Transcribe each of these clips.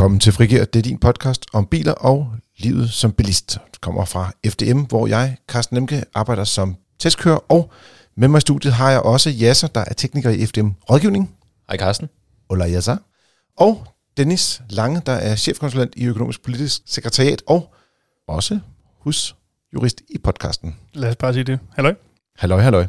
Velkommen til Frigir. Det er din podcast om biler og livet som bilist. Det kommer fra FDM, hvor jeg, Carsten Nemke, arbejder som testkører, og med mig i studiet har jeg også Jasser, der er tekniker i FDM Rådgivning. Hej Carsten. Hola Jasser. Og Dennis Lange, der er chefkonsulent i Økonomisk Politisk Sekretariat og også husjurist i podcasten. Lad os bare sige det. Halløj. Halløj, halløj.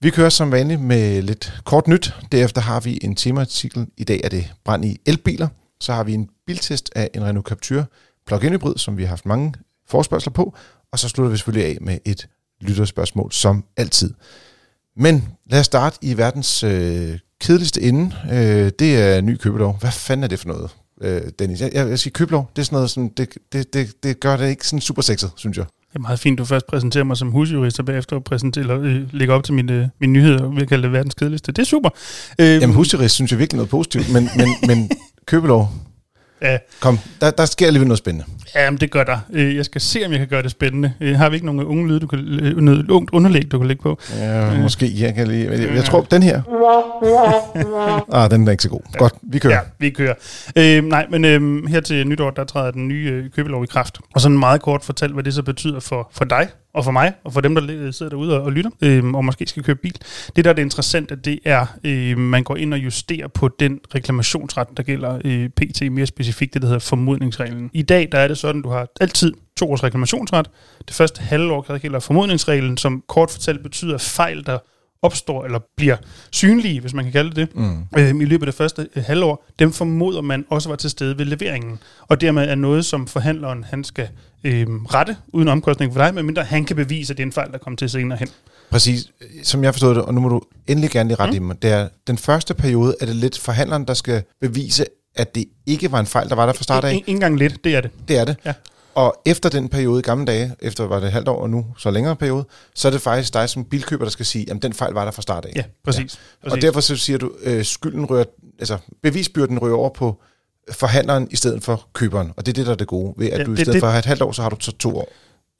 Vi kører som vanligt med lidt kort nyt. Derefter har vi en temaartikel. I dag er det brand i elbiler. Så har vi en biltest af en Renault Captur plug-in hybrid, som vi har haft mange forspørgseler på. Og så slutter vi selvfølgelig af med et lytterspørgsmål, som altid. Men lad os starte i verdens øh, kedeligste ende. Øh, det er ny købelov. Hvad fanden er det for noget, øh, Dennis? Jeg, jeg, jeg siger købelov. Det er sådan noget, sådan, det, det, det, det gør det ikke sådan super sexet, synes jeg. Det er meget fint, du først præsenterer mig som husjurist, og bagefter præsenterer, øh, lægger op til mine, mine nyheder, og vil kalde det verdens kedeligste. Det er super. Øh, Jamen husjurist synes jeg virkelig noget positivt, men, men, men købelov, Ja. Kom, der, der sker alligevel noget spændende. Ja, men det gør der. Øh, jeg skal se, om jeg kan gøre det spændende. Øh, har vi ikke nogen unge lyde, du kan, noget ungt underlæg, du kan lægge på? Ja, øh. måske. Jeg, kan lige, jeg, jeg tror, den her. ah, den er ikke så god. Godt, vi kører. Ja, vi kører. Øh, nej, men øh, her til nytår, der træder den nye øh, købelov i kraft. Og sådan meget kort fortalt, hvad det så betyder for, for dig og for mig, og for dem, der sidder derude og, lytter, øh, og måske skal købe bil. Det, der er det interessante, det er, øh, man går ind og justerer på den reklamationsret, der gælder øh, PT mere specifikt, det der hedder formodningsreglen. I dag, der er det sådan, du har altid to års reklamationsret. Det første halvår år gælder formodningsreglen, som kort fortalt betyder fejl, der opstår eller bliver synlige, hvis man kan kalde det mm. øh, i løbet af det første øh, halvår, dem formoder man også var til stede ved leveringen. Og dermed er noget, som forhandleren han skal øh, rette uden omkostning for dig, medmindre han kan bevise, at det er en fejl, der kommer til senere hen. Præcis. Som jeg forstod det, og nu må du endelig gerne lige rette mm. i mig, det er, den første periode er det lidt forhandleren, der skal bevise, at det ikke var en fejl, der var der fra start af. Ikke engang lidt, det er det. Det er det. Ja. Og efter den periode i gamle dage, efter var det et halvt år og nu så længere periode, så er det faktisk dig som bilkøber, der skal sige, at den fejl var der fra start af. Ja, præcis. Ja. præcis. Og derfor så siger du, øh, skylden rører, altså bevisbyrden rører over på forhandleren i stedet for køberen. Og det er det, der er det gode, ved at ja, du i stedet det, for at have et halvt år, så har du så to år.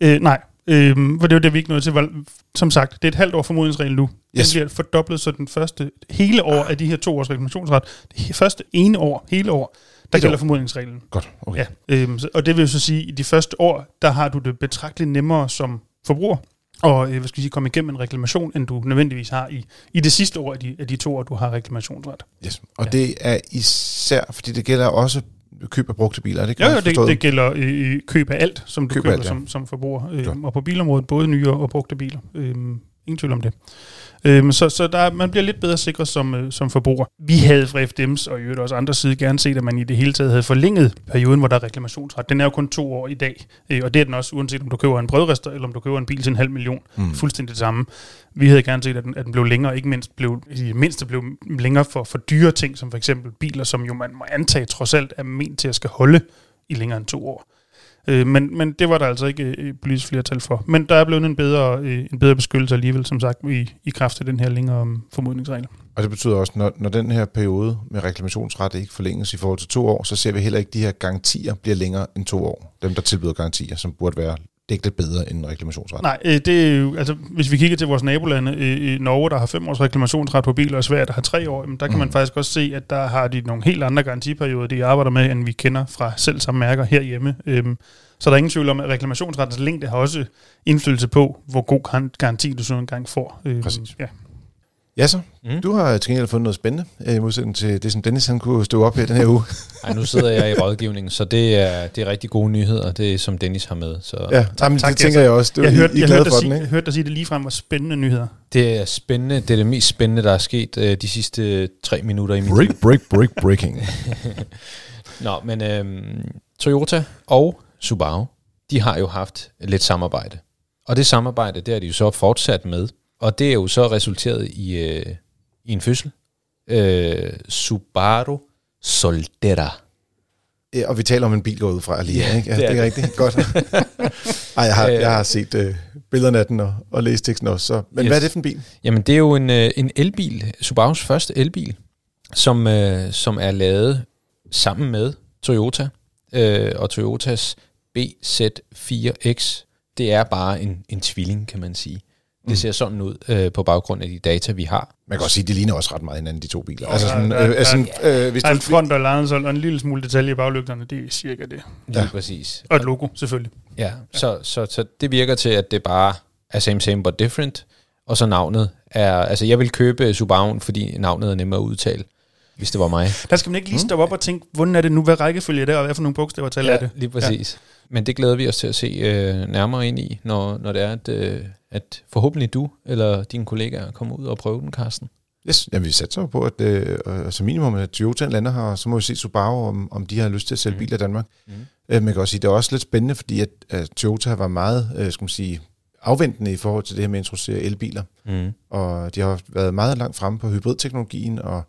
Øh, nej, øh, for det er jo det, vi ikke nåede til. Som sagt, det er et halvt år formodningsregel nu. Yes. Den bliver fordoblet, så den første hele år af de her to års reklamationsret, det første ene år, hele år, der gælder formodningsreglen. Godt, okay. Ja, øhm, og det vil jo så sige, at i de første år, der har du det betragteligt nemmere som forbruger, og øh, hvad skal jeg sige, komme igennem en reklamation, end du nødvendigvis har i, i det sidste år af de, af de to år, du har reklamationsret. Yes. Og ja. det er især, fordi det gælder også køb af brugte biler, det kan jo, jo det, det gælder øh, køb af alt, som du køb køber alt, ja. som, som forbruger. Øh, og på bilområdet, både nye og brugte biler. Øh, ingen tvivl om det. Øhm, så så der, man bliver lidt bedre sikret som, øh, som forbruger. Vi havde fra FDM's og i øvrigt også andre side gerne set, at man i det hele taget havde forlænget perioden, hvor der er reklamationsret. Den er jo kun to år i dag, øh, og det er den også, uanset om du køber en brødrester, eller om du køber en bil til en halv million. Mm. Fuldstændig det samme. Vi havde gerne set, at den, at den blev længere, ikke mindst blev, i det mindste blev længere for, for dyre ting, som for eksempel biler, som jo man må antage trods alt er ment til at skal holde i længere end to år. Øh, men, men det var der altså ikke øh, politisk flertal for. Men der er blevet en bedre, øh, en bedre beskyttelse alligevel, som sagt, i, i kraft af den her længere um, formodningsregel. Og det betyder også, når, når den her periode med reklamationsret ikke forlænges i forhold til to år, så ser vi heller ikke, at de her garantier bliver længere end to år. Dem, der tilbyder garantier, som burde være det lidt bedre end reklamationsret. Nej, øh, det er jo, altså, hvis vi kigger til vores nabolande, i Norge, der har fem års reklamationsret på biler, og Sverige, der har tre år, der kan mm. man faktisk også se, at der har de nogle helt andre garantiperioder, de arbejder med, end vi kender fra selv samme mærker herhjemme. Øhm, så der er ingen tvivl om, at reklamationsrettens længde har også indflydelse på, hvor god garanti du så engang får. Øhm, Præcis. Ja. Ja så, mm. du har til gengæld fundet noget spændende, øh, i modsætning til det, som Dennis han kunne stå op i den her uge. Nej, nu sidder jeg i rådgivningen, så det er, det er rigtig gode nyheder, det er som Dennis har med. Så. Ja, tak, tak, det tænker jeg også. Du, jeg, hørte, I, I jeg, hørte for den, ikke? jeg hørte dig sige det lige frem var spændende nyheder. Det er spændende, det er det mest spændende, der er sket uh, de sidste tre minutter i mit Break, break, break, breaking. Nå, men øhm, Toyota og Subaru, de har jo haft lidt samarbejde. Og det samarbejde, det er de jo så fortsat med. Og det er jo så resulteret i, øh, i en fødsel. Øh, Subaru Solterra. Ja, og vi taler om en bil gået ud fra lige, ja, ikke? Ja, det er, det er rigtigt. Godt. Ej, jeg har, jeg har set øh, billederne af den og, og læst teksten også. Så. Men yes. hvad er det for en bil? Jamen, det er jo en, øh, en elbil. Subarus første elbil, som, øh, som er lavet sammen med Toyota. Øh, og Toyotas BZ4X, det er bare en, en tvilling, kan man sige. Det ser sådan ud øh, på baggrund af de data, vi har. Man kan også sige, at de ligner også ret meget hinanden, de to biler. Altså sådan, der- øh, der- altså, øh, hvis Der er du, en front og lansol og en lille smule detalje i baglygterne, det er cirka det. Lige Ja. præcis. Og et logo, selvfølgelig. Ja, så, så, så det virker til, at det bare er same, same, but different. Og så navnet er... Altså, jeg vil købe Subaru'en, fordi navnet er nemmere at udtale, hvis det var mig. Der skal man ikke lige stoppe op og tænke, hvordan er det nu, hvad rækkefølge er det, og hvad for nogle bogstaver taler ja. det? lige præcis. Men det glæder vi os til at se øh, nærmere ind i, når, når det er, at, øh, at forhåbentlig du eller dine kollegaer kommer ud og prøver den, Carsten. yes, jamen, vi satser jo på, at øh, som minimum, at Toyota lander her, og så må vi se Subaru, om, om de har lyst til at sælge Mhm. biler i Danmark. Mhm. Øh, man kan også sige, det er også lidt spændende, fordi at, at Toyota var meget, øh, skal man sige, afventende i forhold til det her med at introducere elbiler. Mm. Og de har været meget langt fremme på hybridteknologien, og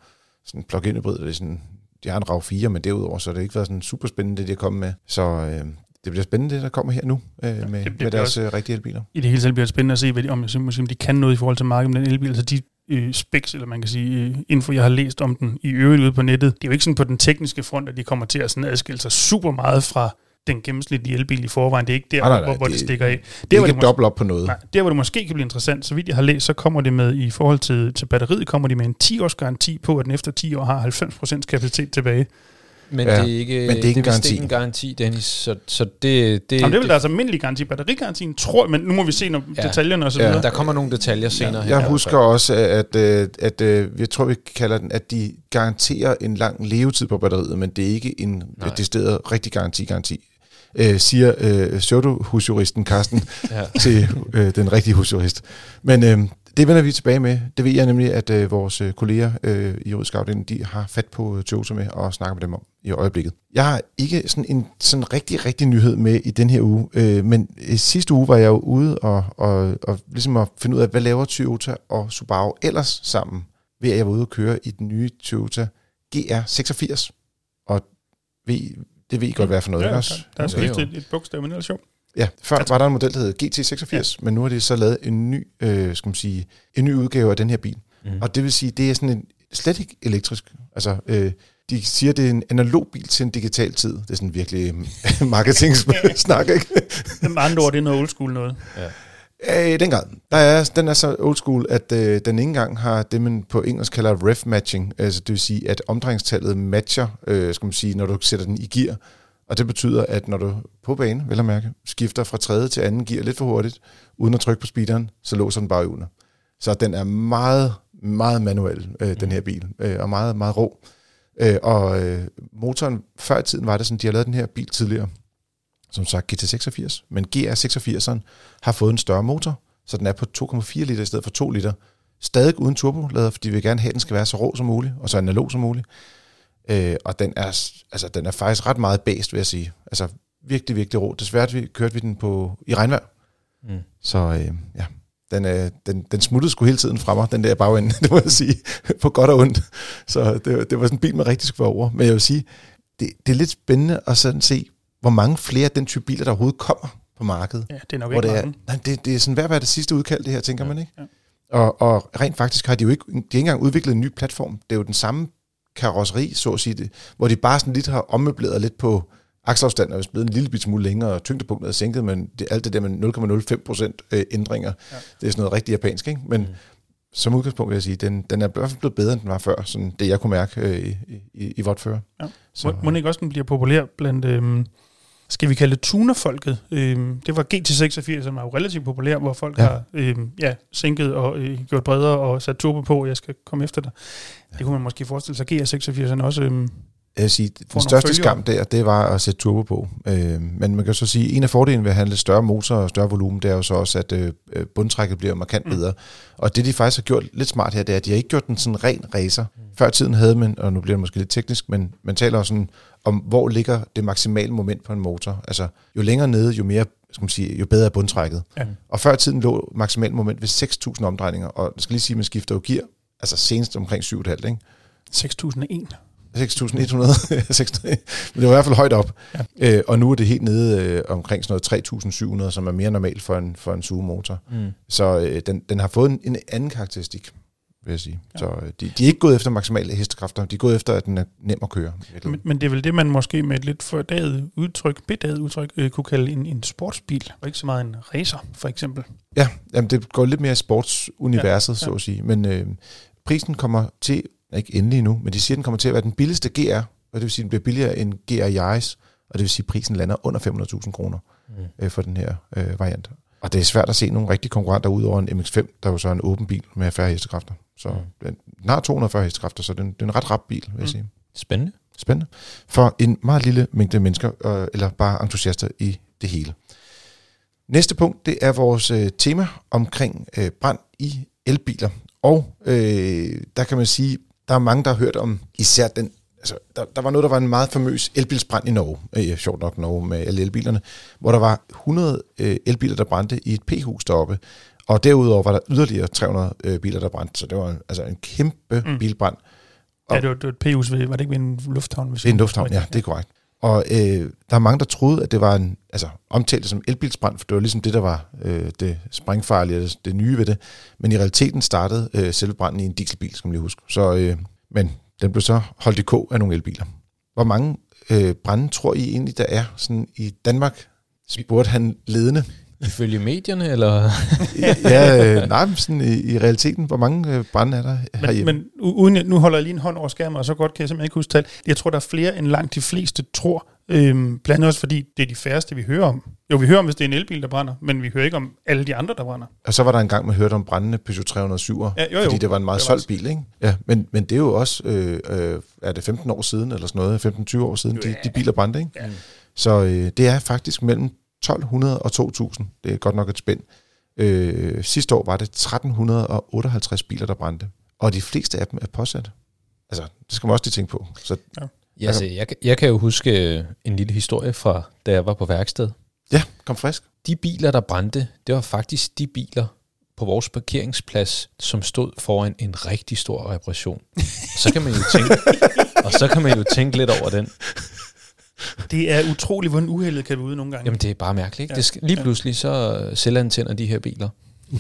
sådan plug-in hybrid, det er sådan, de har en RAV4, men derudover, så har det ikke været sådan super spændende, det de er kommet med. Så øh, det bliver spændende, det der kommer her nu, øh, med, det med bliver deres også- øh, rigtige elbiler. I det hele taget bliver det spændende at se, hvad de, om, synes, om de kan noget i forhold til markedet med den elbil. Altså de øh, specs, eller man kan sige, øh, info, jeg har læst om den i øvrigt ude på nettet. Det er jo ikke sådan på den tekniske front, at de kommer til at sådan adskille sig super meget fra den gennemsnitlige elbil i forvejen. Det er ikke der, Nej, nej, nej, hvor, hvor det, det- stikker af. Det er ikke det, dobbelt op på noget. nej, der, hvor det måske kan blive interessant, så vidt jeg har læst, så kommer det med, i forhold til, til batteriet, kommer de med en 10-års garanti på, at den efter 10 år har 90% kapacitet tilbage. Men, Ja, det er ikke, men det er ikke en vist garanti. en garanti, Dennis. Så, så det, det, Jamen, det er vel deres almindelige garanti. Batterigarantien tror men nu må vi se når Ja. detaljerne og så Ja. videre. der kommer nogle detaljer senere. her i Jeg husker også, at, at, at, at jeg tror, vi kalder den, at de garanterer en lang levetid på batteriet, men det er ikke en decideret rigtig garanti-garanti. Øh, siger øh, pseudo-husjuristen Carsten Ja. til øh, den rigtige husjurist. Men øh, det vender vi tilbage med. Det ved jeg nemlig, at øh, vores øh, kolleger øh, i juridisk afdeling, de har fat på øh, Toyota med og snakker med dem om i øjeblikket. Jeg har ikke sådan en sådan rigtig, rigtig nyhed med i den her uge, øh, men øh, sidste uge var jeg jo ude og, og, og ligesom at finde ud af, hvad laver Toyota og Subaru ellers sammen, ved at jeg var ude og køre i den nye Toyota GR86. Og ved, det ved I godt, hvad for noget, Ja, ikke også? der er Jo, jo. skiftet et, et bogstav, men ellers sjovt. Ja, før var der en model, der hed GT86, ja. men nu har de så lavet en ny, øh, skal man sige, en ny udgave af den her bil. Mm. Og det vil sige, det er sådan en slet ikke elektrisk. Altså, øh, de siger, det er en analog bil til en digital tid. Det er sådan virkelig marketing-snak, ikke? Med andre ord, det er noget old school noget. Øh, den grad. Der er, den er så old school, at øh, den ikke engang har det, man på engelsk kalder ref matching. Altså, det vil sige, at omdrejningstallet matcher, øh, skal man sige, når du sætter den i gear. Og det betyder, at når du på bane, vel at mærke, skifter fra tredje til anden gear lidt for hurtigt, uden at trykke på speederen, så låser den bare under. Så den er meget, meget manuel, øh, den her bil, øh, og meget, meget rå. Øh, og øh, motoren, før i tiden var det sådan, de har lavet den her bil tidligere, som sagt GT86, men GR86'eren har fået en større motor, så den er på 2,4 liter i stedet for 2 liter. Stadig uden turbolader, fordi vi vil gerne have, at den skal være så rå som muligt, og så analog som muligt. Øh, og den er, altså, den er faktisk ret meget bæst, vil jeg sige. Altså virkelig, virkelig rå. Desværre vi, kørte vi den på, i regnvejr, Mm. så øh, ja, den, øh, den, den smuttede sgu hele tiden fra mig, den der bagende, det må jeg sige, på godt og ondt. Så det, det var sådan en bil, man rigtig skulle være over. Men jeg vil sige, det, det er lidt spændende at sådan se, hvor mange flere af den type biler, der overhovedet kommer på markedet. Ja, det er nok Hvor ikke det, er, mange. nej, det, det er sådan at være det sidste udkald, det her, tænker ja, man ikke? ja. Og, og rent faktisk har de jo ikke, de har ikke engang udviklet en ny platform. Det er jo den samme karosseri, så at sige det, hvor de bare sådan lidt har ommøbleret lidt på akselafstanden, er blevet en lille bit smule længere, og tyngdepunktet er sænket, men det, alt det der med 0,05 procent øh, ændringer, ja. det er sådan noget rigtig japansk, ikke? Men mm. som udgangspunkt vil jeg sige, den, den er i hvert fald blevet bedre, end den var før, sådan det jeg kunne mærke øh, i, i, i vort før. Ja. Så, Må, må den ikke også den bliver populær blandt, øhm, skal vi kalde det tunerfolket? Øhm, det var GT86, som var jo relativt populær, hvor folk Ja. har øhm, ja, sænket og øh, gjort bredere og sat turbo på, og jeg skal komme efter dig. Ja. Det kunne man måske forestille sig, GR86 også... Øhm, Jeg vil sige, den nogle største skam der, det var at sætte turbo på. Øh, men man kan jo så sige, en af fordelene ved at lidt større motor og større volumen, det er jo så også, at øh, øh, bundtrækket bliver markant Mm. bedre. Og det de faktisk har gjort lidt smart her, det er, at de har ikke gjort den sådan ren racer. Før i tiden havde man, og nu bliver det måske lidt teknisk, men man taler også sådan om, hvor ligger det maksimale moment på en motor. Altså, jo længere nede, jo mere skal man sige, jo bedre er bundtrækket. Ja. Og før tiden lå maksimalt moment ved 6.000 omdrejninger, og jeg skal lige sige, at man skifter jo gear, altså senest omkring 7,5, ikke? 6001. 6.100, 600, men det var i hvert fald højt op. Ja. Øh, og nu er det helt nede øh, omkring sådan noget 3.700, som er mere normalt for en, for en sugemotor. Mm. Så øh, den, den har fået en, en anden karakteristik. vil jeg sige. Ja. Så øh, de, de er ikke gået efter maksimale hestekræfter, de er gået efter, at den er nem at køre. Men, men det er vel det, man måske med et lidt fordaget udtryk, bedaget udtryk, øh, kunne kalde en, en sportsbil, og ikke så meget en racer, for eksempel. Ja, jamen det går lidt mere i sportsuniverset, ja, ja. så at sige. Men øh, prisen kommer til, ikke endelig nu, men de siger, at den kommer til at være den billigste GR, og det vil sige, at den bliver billigere end GR Yaris, og det vil sige, at prisen lander under 500.000 kroner mm. øh, for den her øh, variant. Og det er svært at se nogle rigtige konkurrenter ud over en MX-5, der er jo så en åben bil med færre hestekræfter. Så mm. den, den har 240 hestekræfter, så den, det er en ret rap bil, vil jeg mm. sige. Spændende. Spændende. For en meget lille mængde mennesker, øh, eller bare entusiaster i det hele. Næste punkt, det er vores øh, tema omkring øh, brand i elbiler. Og øh, der kan man sige, der er mange, der har hørt om især den altså, der, der var noget, der var en meget famøs elbilsbrand i Norge, øh, sjovt nok Norge med alle elbilerne, hvor der var 100 øh, elbiler, der brændte i et p-hus deroppe, og derudover var der yderligere 300 øh, biler, der brændte, så det var altså en kæmpe mm. bilbrand. Og, ja, det var, det var et p-hus, var det ikke ved en lufthavn? Ved en lufthavn, ja, det er korrekt. Og øh, der er mange, der troede, at det var en, altså omtalt som elbilsbrand, for det var ligesom det, der var øh, det sprængfarlige, det, det nye ved det. Men i realiteten startede øh, selve branden i en dieselbil, skal man lige huske. Så, øh, men den blev så holdt i kog af nogle elbiler. Hvor mange øh, brænde tror I egentlig, der er sådan i Danmark? Spurgte han ledende. Ifølge medierne, eller? ja, øh, nej, sådan i, i realiteten, hvor mange øh, brænde er der herhjemme? Men, men uden, nu holder jeg lige en hånd over skærmen, og så godt kan jeg simpelthen ikke huske tal. Jeg tror, der er flere end langt de fleste tror. Øhm, blandt andet også fordi, det er de færreste, vi hører om. Jo, vi hører om, hvis det er en elbil, der brænder, men vi hører ikke om alle de andre, der brænder. Og så var der en gang, man hørte om brændende Peugeot 307, ja, jo, jo, fordi det var en meget solgt bil, ikke? Ja, men, men det er jo også, øh, øh, er det 15 år siden, eller sådan noget, 15-20 år siden, jo, ja. de, de biler brændte, ikke? Ja. Så øh, det er faktisk mellem 1200 og 2000. Det er godt nok et spænd. Øh, sidste år var det 1358 biler, der brændte. Og de fleste af dem er påsat. Altså, det skal man også lige tænke på. Så, ja. Ja, altså, jeg, jeg kan jo huske øh, en lille historie fra, da jeg var på værksted. Ja, kom frisk. De biler, der brændte, det var faktisk de biler på vores parkeringsplads, som stod foran en rigtig stor reparation. Så kan man jo tænke, og så kan man jo tænke lidt over den. Det er utroligt, hvordan uheldet kan være ude nogle gange. Jamen, det er bare mærkeligt. Ikke? Ja. Det skal, lige pludselig så selvantænder de her biler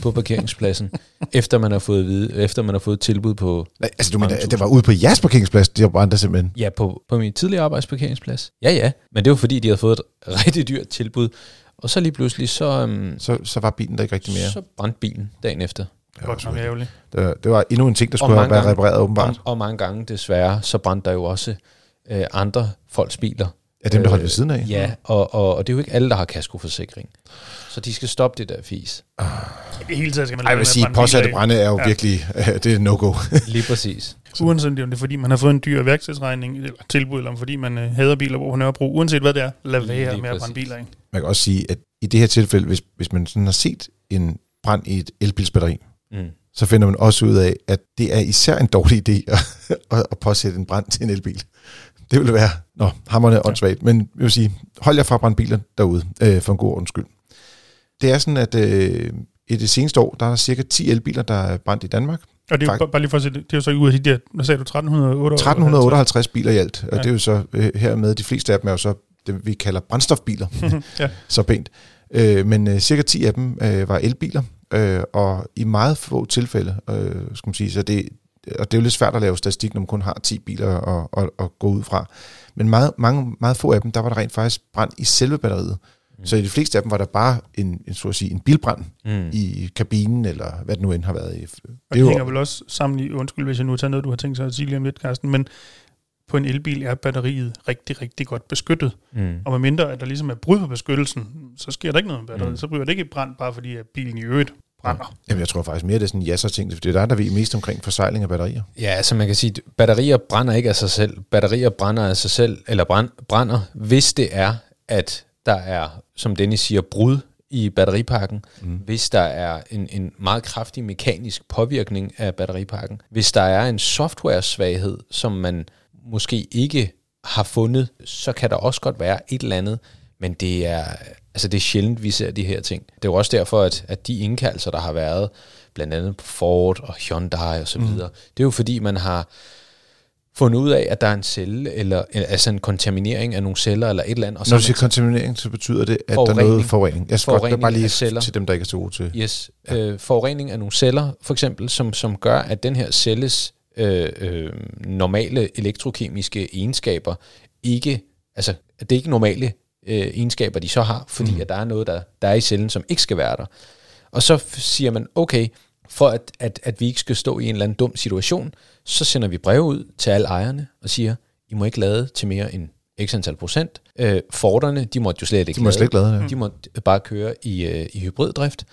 på parkeringspladsen, efter man har fået vide, efter man har fået tilbud på... Nej, altså du mener, det var ude på jeres parkeringsplads, de har brændt simpelthen? Ja, på, på min tidligere arbejdsparkeringsplads. Ja, ja. Men det var fordi, de havde fået et rigtig dyrt tilbud. Og så lige pludselig, så... Um, så, så var bilen der ikke rigtig mere? Så brændte bilen dagen efter. Det var nok ærgerligt. Det, det var endnu en ting, der skulle have været repareret åbenbart. Og, og mange gange desværre, så brændte der jo også øh, andre folks biler Ja, dem, der holder ved siden af. Ja, og, og, og det er jo ikke alle, der har kaskoforsikring. Så de skal stoppe det der fis. Ah. I hele tiden skal man Ej, jeg vil sige, påsatte brænde er jo ja. virkelig, det er no-go. Lige præcis. Uanset om det er fordi, man har fået en dyr værkstedsregning, eller tilbud, eller fordi man uh, hader biler på Nørrebro, uanset hvad det er, lad være med at brænde biler ind. Man kan også sige, at i det her tilfælde, hvis, hvis man sådan har set en brand i et elbilsbatteri, mm. så finder man også ud af, at det er især en dårlig idé at, at, at påsætte en brand til en elbil. Det ville være nå, hammerne ja. åndssvagt. Men jeg vil sige, hold jer fra at brænde biler derude, øh, for en god undskyld. Det er sådan, at øh, i det seneste år, der er cirka 10 elbiler, der er brændt i Danmark. Og det er jo, bare lige for at se, det er jo så ud af de der, hvad sagde du, 1358? 1358 biler i alt, og ja. det er jo så øh, hermed, de fleste af dem er jo så det, vi kalder brændstofbiler, ja. så pænt. Øh, men øh, cirka 10 af dem øh, var elbiler, øh, og i meget få tilfælde, øh, skal man sige, så det, og det er jo lidt svært at lave statistik, når man kun har 10 biler at, at, at gå ud fra. Men meget, mange, meget få af dem, der var der rent faktisk brand i selve batteriet. Mm. Så i de fleste af dem var der bare en, en, så at sige, en bilbrand mm. i kabinen, eller hvad det nu end har været. I. Det, og det hænger vel også sammen i, undskyld hvis jeg nu tager noget, du har tænkt sig at sige lige om lidt, Carsten, men på en elbil er batteriet rigtig, rigtig godt beskyttet. Mm. Og med mindre, at der ligesom er brud på beskyttelsen, så sker der ikke noget med batteriet. Mm. Så bliver det ikke i brand, bare fordi at bilen i øvrigt brænder. Jamen, jeg tror faktisk mere, det er sådan en jasser-ting. Det er der, der vi mest omkring forsejling af batterier. Ja, altså man kan sige, batterier brænder ikke af sig selv. Batterier brænder af sig selv, eller brænd, brænder, hvis det er, at der er, som Dennis siger, brud i batteripakken, mm. hvis der er en, en meget kraftig mekanisk påvirkning af batteripakken, hvis der er en software-svaghed, som man måske ikke har fundet, så kan der også godt være et eller andet, men det er, altså det er sjældent, vi ser de her ting. Det er jo også derfor, at, at de indkaldelser, der har været, blandt andet på Ford og Hyundai og så mm. videre, mm. det er jo fordi, man har fundet ud af, at der er en celle, eller altså en kontaminering af nogle celler, eller et eller andet. Og Når du siger kontaminering, så betyder det, at der er noget forurening. Jeg skal forurening godt bare lige celler. til dem, der ikke er så gode til. Yes. Ja. Øh, forurening af nogle celler, for eksempel, som, som gør, at den her celles øh, øh, normale elektrokemiske egenskaber ikke, altså det er ikke normale øh, egenskaber, de så har, fordi mm. at der er noget, der, der er i cellen, som ikke skal være der. Og så siger man, okay, for at, at, at vi ikke skal stå i en eller anden dum situation, så sender vi breve ud til alle ejerne og siger, I må ikke lade til mere end x antal procent. Øh, Forderne, de måtte jo slet ikke de må Slet ikke lade ja. De måtte bare køre i, øh, i hybriddrift.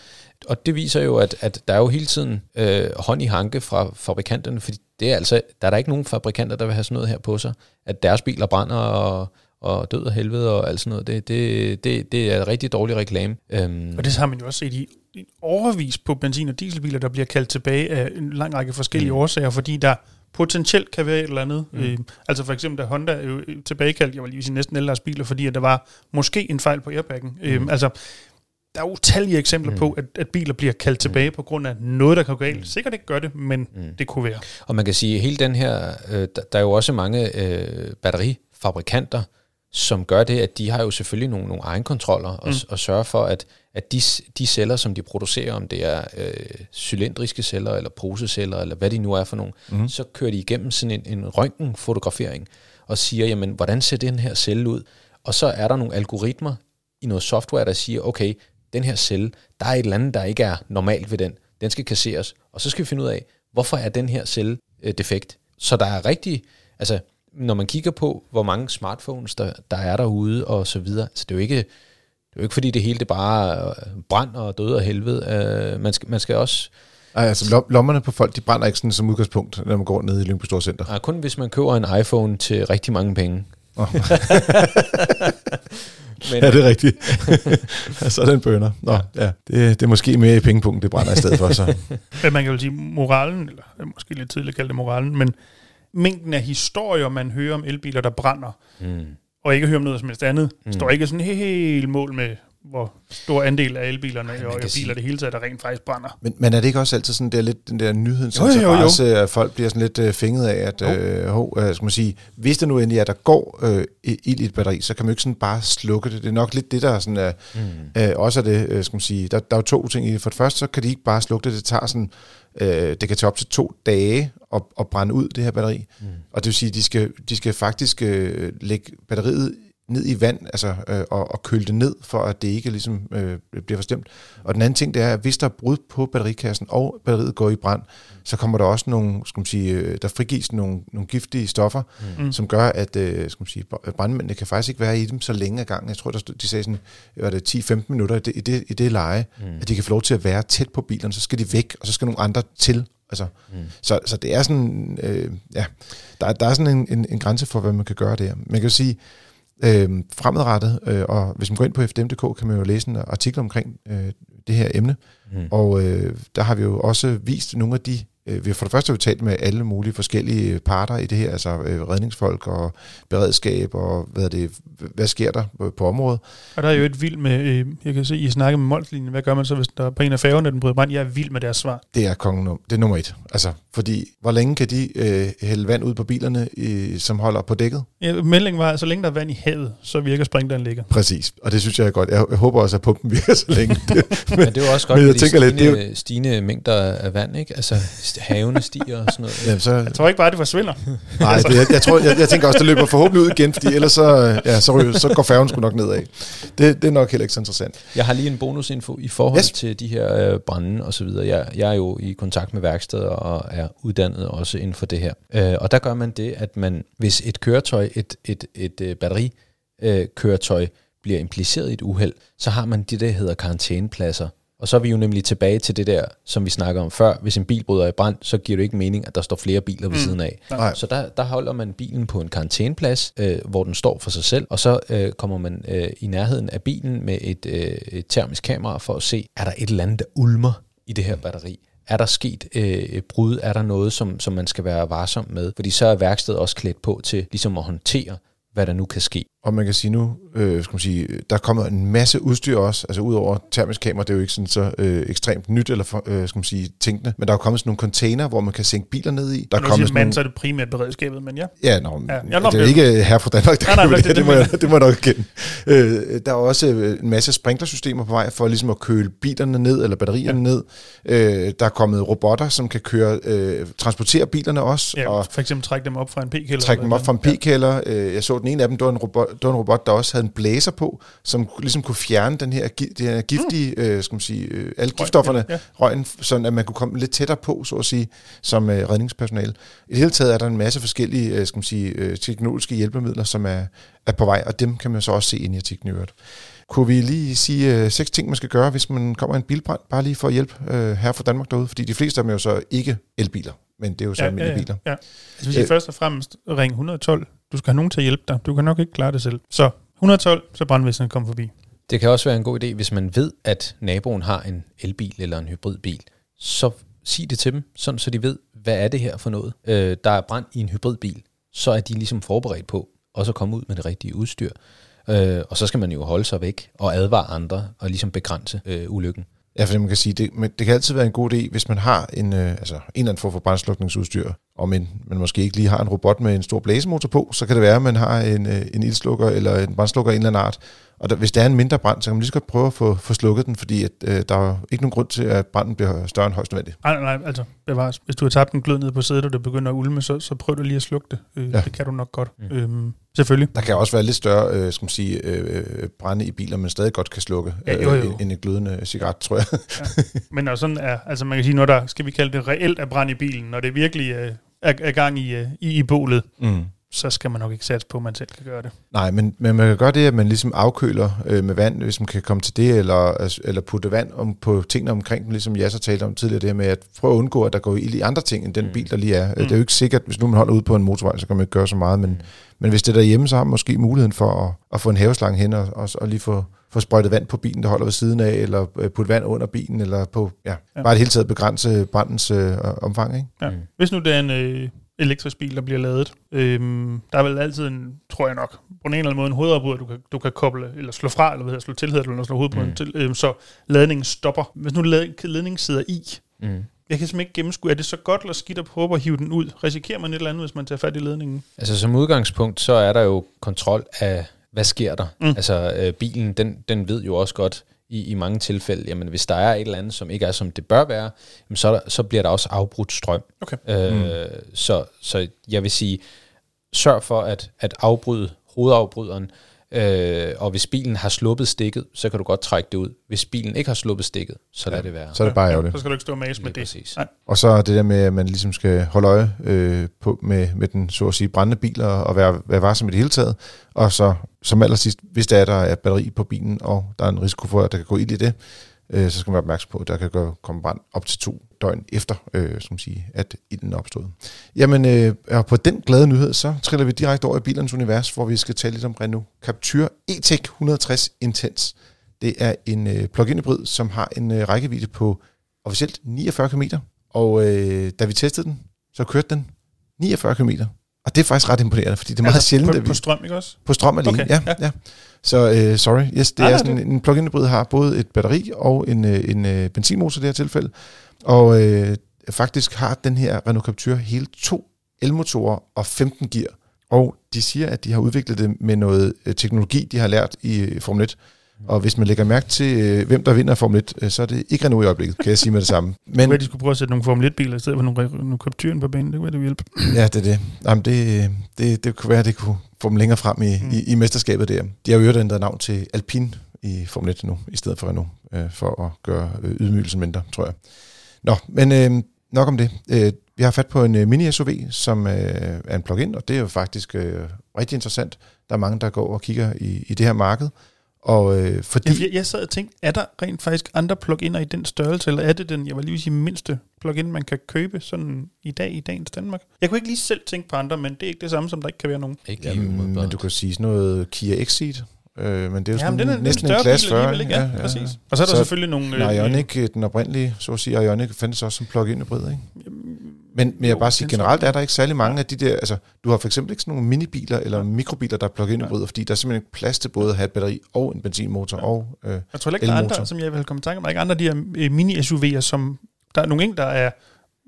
Og det viser jo, at, at der er jo hele tiden øh, hånd i hanke fra fabrikanterne, fordi det er altså, der er der ikke nogen fabrikanter, der vil have sådan noget her på sig, at deres biler brænder og, og død og helvede og alt sådan noget. Det, det, det, det er rigtig dårlig reklame. Øhm. Og det har man jo også set i overvis på benzin- og dieselbiler, der bliver kaldt tilbage af en lang række forskellige mm. årsager, fordi der potentielt kan være et eller andet. Mm. Øh, altså for eksempel, da Honda er jo tilbagekaldt, jeg var lige sige næsten alle deres biler, fordi at der var måske en fejl på airbaggen. Øh, mm. Øh, altså, der er utallige eksempler mm. på, at, at biler bliver kaldt mm. tilbage på grund af noget, der kan gå galt. Mm. Sikkert ikke gør det, men mm. det kunne være. Og man kan sige, at hele den her, øh, der, der er jo også mange øh, batterifabrikanter, som gør det, at de har jo selvfølgelig nogle, nogle egenkontroller og, mm. og sørger for, at, at de, de celler, som de producerer, om det er øh, cylindriske celler eller poseceller, eller hvad de nu er for nogle, mm. så kører de igennem sådan en, en røntgenfotografering og siger, jamen, hvordan ser den her celle ud? Og så er der nogle algoritmer i noget software, der siger, okay, den her celle, der er et eller andet, der ikke er normalt ved den. Den skal kasseres. Og så skal vi finde ud af, hvorfor er den her celle øh, defekt? Så der er rigtig, altså når man kigger på, hvor mange smartphones, der, der er derude og så videre, så det er jo ikke, det er jo ikke fordi det hele det bare brand og død og helvede. Uh, man, skal, man skal også... Ej, altså lommerne på folk, de brænder ikke sådan som udgangspunkt, når man går ned i Lyngby Storcenter. Nej, kun hvis man køber en iPhone til rigtig mange penge. Oh. Men, ja, det er rigtigt. så er den bønder. Nå, ja. ja. Det, det er måske mere i pengepunkten, det brænder i stedet for. Så. Men man kan jo sige, moralen, eller måske lidt tidligt kalde det moralen, men mængden af historier, man hører om elbiler, der brænder, mm. og ikke hører om noget som helst andet, mm. står ikke sådan helt mål med, hvor stor andel af elbilerne og biler sige. det hele taget, der rent faktisk brænder. Men, men er det ikke også altid sådan der lidt den der nyhedsinteresse, jo, jo, jo. at folk bliver sådan lidt uh, fænget af, at uh, hov, uh, skal man sige, hvis det nu endelig er, der går uh, ild i et batteri, så kan man jo ikke sådan bare slukke det. Det er nok lidt det, der er sådan, uh, mm. uh, også er det, uh, skal man sige, der, der er jo to ting i det. For det første, så kan de ikke bare slukke det, det tager sådan Øh, det kan tage op til to dage at, at brænde ud, det her batteri. Mm. Og det vil sige, at de skal, de skal faktisk øh, lægge batteriet ned i vand altså, øh, og, og køle det ned, for at det ikke ligesom, øh, bliver forstemt. Og den anden ting, det er, at hvis der er brud på batterikassen, og batteriet går i brand, så kommer der også nogle, skal man sige, øh, der frigives nogle, nogle giftige stoffer, mm. som gør, at øh, skal man sige, brandmændene kan faktisk ikke være i dem så længe ad gangen. Jeg tror, der, de sagde sådan, var det 10-15 minutter i det, i det, i det leje, mm. at de kan få lov til at være tæt på bilerne, så skal de væk, og så skal nogle andre til Altså, mm. så, så det er sådan, øh, ja, der, der er sådan en, en, en grænse for, hvad man kan gøre der. Man kan jo sige, øh, fremadrettet, øh, og hvis man går ind på fdm.dk, kan man jo læse en artikel omkring øh, det her emne, mm. og øh, der har vi jo også vist nogle af de vi har for det første talt med alle mulige forskellige parter i det her, altså øh, redningsfolk og beredskab og hvad, er det, hvad sker der på området. Og der er jo et vild med, øh, jeg kan se, I snakker med Molslinjen, hvad gør man så, hvis der er på en af færgerne, den bryder brand? Jeg er vild med deres svar. Det er kongen, det er nummer et. Altså, fordi hvor længe kan de øh, hælde vand ud på bilerne, øh, som holder på dækket? Ja, meldingen var, at så længe der er vand i havet, så virker springdøren ligger. Præcis, og det synes jeg er godt. Jeg, jeg håber også, at pumpen virker så længe. men, men det er jo også godt, men jeg tænker stigende, lidt, det er jo... stigende mængder af vand, ikke? Altså havene stiger og sådan noget. Ja, så, jeg tror ikke bare, det forsvinder. Nej, det, jeg, jeg, tror, jeg, jeg tænker også, det løber forhåbentlig ud igen, fordi ellers så, ja, så, så går færgen sgu nok nedad. Det, det er nok heller ikke så interessant. Jeg har lige en bonusinfo i forhold yes. til de her øh, brænde og så videre. Jeg, jeg er jo i kontakt med værksteder og er uddannet også inden for det her. Øh, og der gør man det, at man, hvis et køretøj, et, et, et, et batterikøretøj, øh, bliver impliceret i et uheld, så har man det, der hedder karantænepladser og så er vi jo nemlig tilbage til det der, som vi snakker om før. Hvis en bil bryder i brand, så giver det ikke mening, at der står flere biler ved mm. siden af. Nej. Så der, der holder man bilen på en karantæneplads, øh, hvor den står for sig selv, og så øh, kommer man øh, i nærheden af bilen med et, øh, et termisk kamera for at se, er der et eller andet, der ulmer i det her batteri. Er der sket øh, et brud? Er der noget, som, som man skal være varsom med? Fordi så er værkstedet også klædt på til ligesom at håndtere, hvad der nu kan ske. Og man kan sige nu, øh, skal man sige, der er kommet en masse udstyr også, altså udover termisk kamera, det er jo ikke sådan så øh, ekstremt nyt, eller for, øh, skal man sige, tænkende, men der er kommet sådan nogle container, hvor man kan sænke biler ned i. Der er kommet sådan nogle... så er det primært beredskabet, men ja. Ja, nå, ja, jeg det er ikke her fra Danmark, der nej, nej, det, det, det, må jeg, det må jeg nok kende. Øh, der er også øh, en masse sprinklersystemer på vej for ligesom at køle bilerne ned, eller batterierne ja. ned. Øh, der er kommet robotter, som kan køre, øh, transportere bilerne også. Ja, og for eksempel trække dem op fra en p-kælder. Trække dem op fra en p-kælder. Ja. Jeg så den ene af dem, det var, en robot, det var en robot, der også havde en blæser på, som ligesom kunne fjerne den her, den her giftige, mm. øh, skal man sige, øh, alle giftstofferne, ja. røgen, sådan at man kunne komme lidt tættere på, så at sige, som øh, redningspersonale. I det hele taget er der en masse forskellige, øh, skal man sige, øh, teknologiske hjælpemidler, som er, er på vej, og dem kan man så også se ind i artiklen i øvrigt. Kunne vi lige sige øh, seks ting, man skal gøre, hvis man kommer i en bilbrand, bare lige for at hjælpe øh, her fra Danmark derude? Fordi de fleste af dem er jo så ikke elbiler, men det er jo så ja, almindelige ja, ja, biler. Ja. Altså, hvis I først og fremmest ring 112, du skal have nogen til at hjælpe dig. Du kan nok ikke klare det selv. Så 112, så brandvæsenet kommer forbi. Det kan også være en god idé, hvis man ved, at naboen har en elbil eller en hybridbil, så sig det til dem, sådan så de ved, hvad er det her for noget. Øh, der er brand i en hybridbil, så er de ligesom forberedt på, og så komme ud med det rigtige udstyr. Øh, og så skal man jo holde sig væk og advare andre og ligesom begrænse øh, ulykken. Ja, for man kan sige, det, men det kan altid være en god idé, hvis man har en, øh, altså, en eller anden form for brændslukningsudstyr, og man, man måske ikke lige har en robot med en stor blæsemotor på, så kan det være, at man har en, øh, en ildslukker eller en brændslukker af en eller anden art, og der, hvis der er en mindre brand, så kan man lige så godt prøve at få, få slukket den, fordi at, øh, der er ikke nogen grund til, at branden bliver større end højst nødvendigt. Nej, nej, altså bevares. Hvis du har tabt en glød ned på sædet, og det begynder at ulme, så, så prøv du lige at slukke det. Øh, ja. Det kan du nok godt. Mm. Øhm, selvfølgelig. Der kan også være lidt større øh, skal man sige, øh, øh brænde i biler, men stadig godt kan slukke ja, jo, jo. Øh, end en glødende cigaret, tror jeg. ja. Men når sådan er, altså man kan sige, når der, skal vi kalde det reelt er brand i bilen, når det virkelig øh, er, er gang i, øh, i, i bålet, mm så skal man nok ikke satse på, at man selv kan gøre det. Nej, men, men man kan gøre det, at man ligesom afkøler øh, med vand, hvis man kan komme til det, eller, eller putte vand om, på tingene omkring dem, ligesom jeg så talte om tidligere, det her med at prøve at undgå, at der går ild i andre ting, end den mm. bil, der lige er. Mm. Det er jo ikke sikkert, hvis nu man holder ude på en motorvej, så kan man ikke gøre så meget, men, mm. men hvis det er derhjemme, så har man måske muligheden for at, at få en haveslange hen og, og, og lige få, få sprøjtet vand på bilen, der holder ved siden af, eller øh, putte vand under bilen, eller på, ja, ja. bare det hele taget begrænse brandens øh, omfang. Ikke? Ja. Mm. Hvis nu det er en, øh, elektrisk bil, der bliver lavet. Øhm, der er vel altid en, tror jeg nok, på en eller anden måde en hovedafbryder, du kan, du kan koble, eller slå fra, eller hvad hedder, slå til, hedder eller slå hovedet mm. til, øhm, så ladningen stopper. Hvis nu ladningen sidder i, mm. jeg kan simpelthen ikke gennemskue, er det så godt eller skidt at prøve at hive den ud? Risikerer man et eller andet, hvis man tager fat i ledningen? Altså som udgangspunkt, så er der jo kontrol af, hvad sker der? Mm. Altså øh, bilen, den, den ved jo også godt, i, i mange tilfælde, jamen hvis der er et eller andet, som ikke er, som det bør være, jamen, så, så bliver der også afbrudt strøm. Okay. Øh, mm. så, så jeg vil sige, sørg for at, at afbryde hovedafbryderen, Øh, og hvis bilen har sluppet stikket, så kan du godt trække det ud. Hvis bilen ikke har sluppet stikket, så lad det være. Så er det bare ærgerligt. Så skal du ikke stå og med det. Præcis. Nej. Og så det der med, at man ligesom skal holde øje øh, på, med, med den så at sige brændende bil og, og være, være varsom i det hele taget. Og så som allersidst, hvis der er, der er batteri på bilen, og der er en risiko for, at der kan gå ild i det, øh, så skal man være opmærksom på, at der kan gå, komme brand op til to døgn efter, øh, som sige, at ilden er opstået. Jamen, øh, og på den glade nyhed, så triller vi direkte over i bilernes univers, hvor vi skal tale lidt om Renault Captur E-Tech 160 Intense. Det er en øh, plug-in hybrid, som har en øh, rækkevidde på officielt 49 km, og øh, da vi testede den, så kørte den 49 km. Og det er faktisk ret imponerende, fordi det er meget altså, sjældent, på, vi... På strøm, ikke også? På strøm alene, okay, ja, ja. ja. Så øh, sorry, yes, det ah, er sådan, det. en plug-in hybrid har både et batteri og en, øh, en øh, benzinmotor i det her tilfælde. Og øh, faktisk har den her Renault Captur hele to elmotorer og 15 gear. Og de siger, at de har udviklet det med noget teknologi, de har lært i Formel 1. Og hvis man lægger mærke til, øh, hvem der vinder Formel 1, øh, så er det ikke Renault i øjeblikket, kan jeg sige med det samme. Men det de skulle prøve at sætte nogle Formel 1-biler i stedet for nogle, nogle Capturen på banen. Det kunne det hjælpe. Ja, det er det. Jamen, det, det, det kunne være, at det kunne få dem længere frem i, mm. i, i mesterskabet der. De har jo ændret navn til Alpine i Formel 1 nu, i stedet for Renault, øh, for at gøre øh, ydmygelsen mindre, tror jeg. Nå, men øh, nok om det. Øh, vi har fat på en øh, mini-SUV, som øh, er en plug-in, og det er jo faktisk øh, rigtig interessant. Der er mange, der går og kigger i, i det her marked. Og øh, fordi... Jeg, jeg sad og tænkte, er der rent faktisk andre pluginer i den størrelse, eller er det den, jeg vil lige sige, mindste plugin, man kan købe sådan i dag i dagens Danmark? Jeg kunne ikke lige selv tænke på andre, men det er ikke det samme, som der ikke kan være nogen. Ikke Jamen, men du kan sige sådan noget Kia Exceed, Øh, men det er jo sådan den er, næsten en klasse 40. Ikke? Ja, ja, præcis. Og så er der så selvfølgelig nogle... Øh, Ioniq, den oprindelige, så at sige, Ioniq fandtes også som plug-in hybrid, ikke? Men, men jeg vil bare sige, generelt er der ikke særlig mange af de der, altså du har for eksempel ikke sådan nogle minibiler eller mikrobiler, der er plug-in hybrider, fordi der er simpelthen ikke plads til både at have et batteri og en benzinmotor ja. og øh, Jeg tror ikke, der er andre, som jeg vil komme i tanke om, der er ikke andre af de her øh, mini-SUV'er, som der er nogle enkelte, der er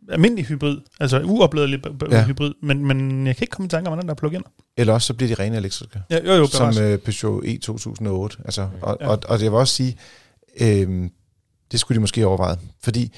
almindelig hybrid, altså uopladelig ja. hybrid, men, men jeg kan ikke komme i tanke om, hvordan der er plug-in. Eller også så bliver de rene elektriske. Ja, jo, jo, som uh, Peugeot E 2008. Altså, og, ja. og, og, jeg vil også sige, øh, det skulle de måske overveje. Fordi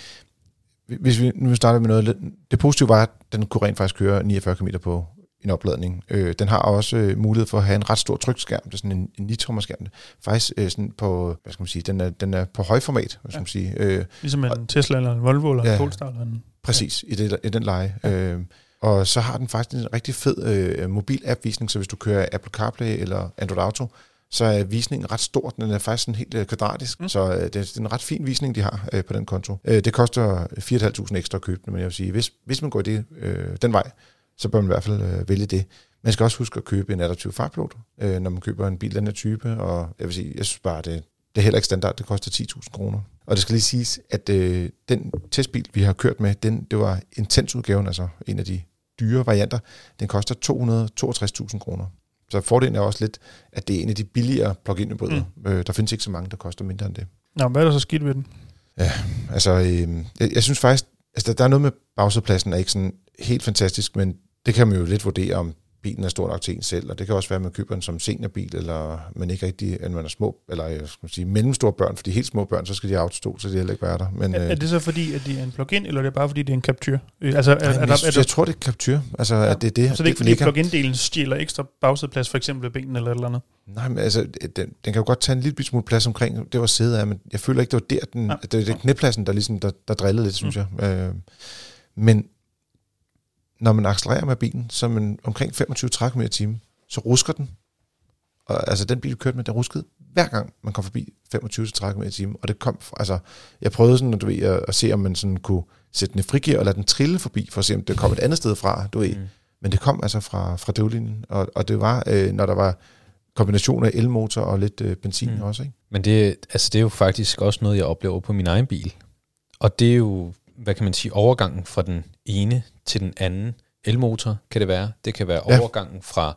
hvis vi nu starter med noget, det positive var, at den kunne rent faktisk køre 49 km på en opladning. Øh, den har også øh, mulighed for at have en ret stor trykskærm. Det er sådan en, en 9 skærm. Faktisk øh, sådan på, hvad skal man sige, den er, den er på højformat, hvad skal man sige. Øh, ligesom en og, Tesla eller en Volvo eller ja, en Polestar. Eller en, præcis, ja. i, det, i den leje. Ja. Øh, og så har den faktisk en rigtig fed øh, mobil app-visning, så hvis du kører Apple CarPlay eller Android Auto, så er visningen ret stor. Den er faktisk sådan helt øh, kvadratisk, mm. så øh, det, det er en ret fin visning, de har øh, på den konto. Øh, det koster 4.500 ekstra at købe den, men jeg vil sige, hvis, hvis man går det, øh, den vej, så bør man i hvert fald øh, vælge det. Man skal også huske at købe en adaptiv fartpilot, øh, når man køber en bil af den her type, og jeg vil sige, jeg synes bare, det, det er heller ikke standard, det koster 10.000 kroner. Og det skal lige siges, at øh, den testbil, vi har kørt med, den, det var intensudgaven, altså en af de dyre varianter, den koster 262.000 kroner. Så fordelen er også lidt, at det er en af de billigere plug-in hybrider. Mm. Øh, der findes ikke så mange, der koster mindre end det. Nå, hvad er der så skidt ved den? Ja, altså, øh, jeg, jeg synes faktisk, altså, der er noget med bagsædepladsen, er ikke sådan helt fantastisk, men det kan man jo lidt vurdere, om bilen er stor nok til en selv, og det kan også være, at man køber den som seniorbil, eller man ikke rigtig, at man er små, eller jeg skal sige, mellemstore børn, fordi helt små børn, så skal de have autostol, så de heller ikke være der. Men, er, øh, er, det så fordi, at de er en plug-in, eller er det bare fordi, det er en Captur? Øh, altså, er, nej, er, der, jeg, er jeg tror, det er Captur, altså ja. at det er det. Så det er ikke fordi, plug-in-delen stjæler ekstra bagsædeplads, for eksempel ved benene eller et eller andet? Nej, men altså, den, den kan jo godt tage en lille smule plads omkring, det var sæde af, men jeg føler ikke, det var der, den, ja. det, det er knæpladsen, der ligesom, der, der drillede lidt, synes mm. jeg. Øh, men når man accelererer med bilen, så man omkring 25-30 km i timen, så rusker den. Og, altså den bil, vi kørte med, den ruskede hver gang, man kom forbi 25-30 km i timen. Og det kom, altså, jeg prøvede sådan, du ved, at, at se, om man sådan kunne sætte den i frigear og lade den trille forbi, for at se, om det kom et andet sted fra, du ved. Mm. Men det kom altså fra, fra drivlinjen, og, og det var, øh, når der var kombination af elmotor og lidt øh, benzin mm. også. Ikke? Men det, altså, det er jo faktisk også noget, jeg oplever på min egen bil. Og det er jo, hvad kan man sige, overgangen fra den ene til den anden elmotor, kan det være. Det kan være ja. overgangen fra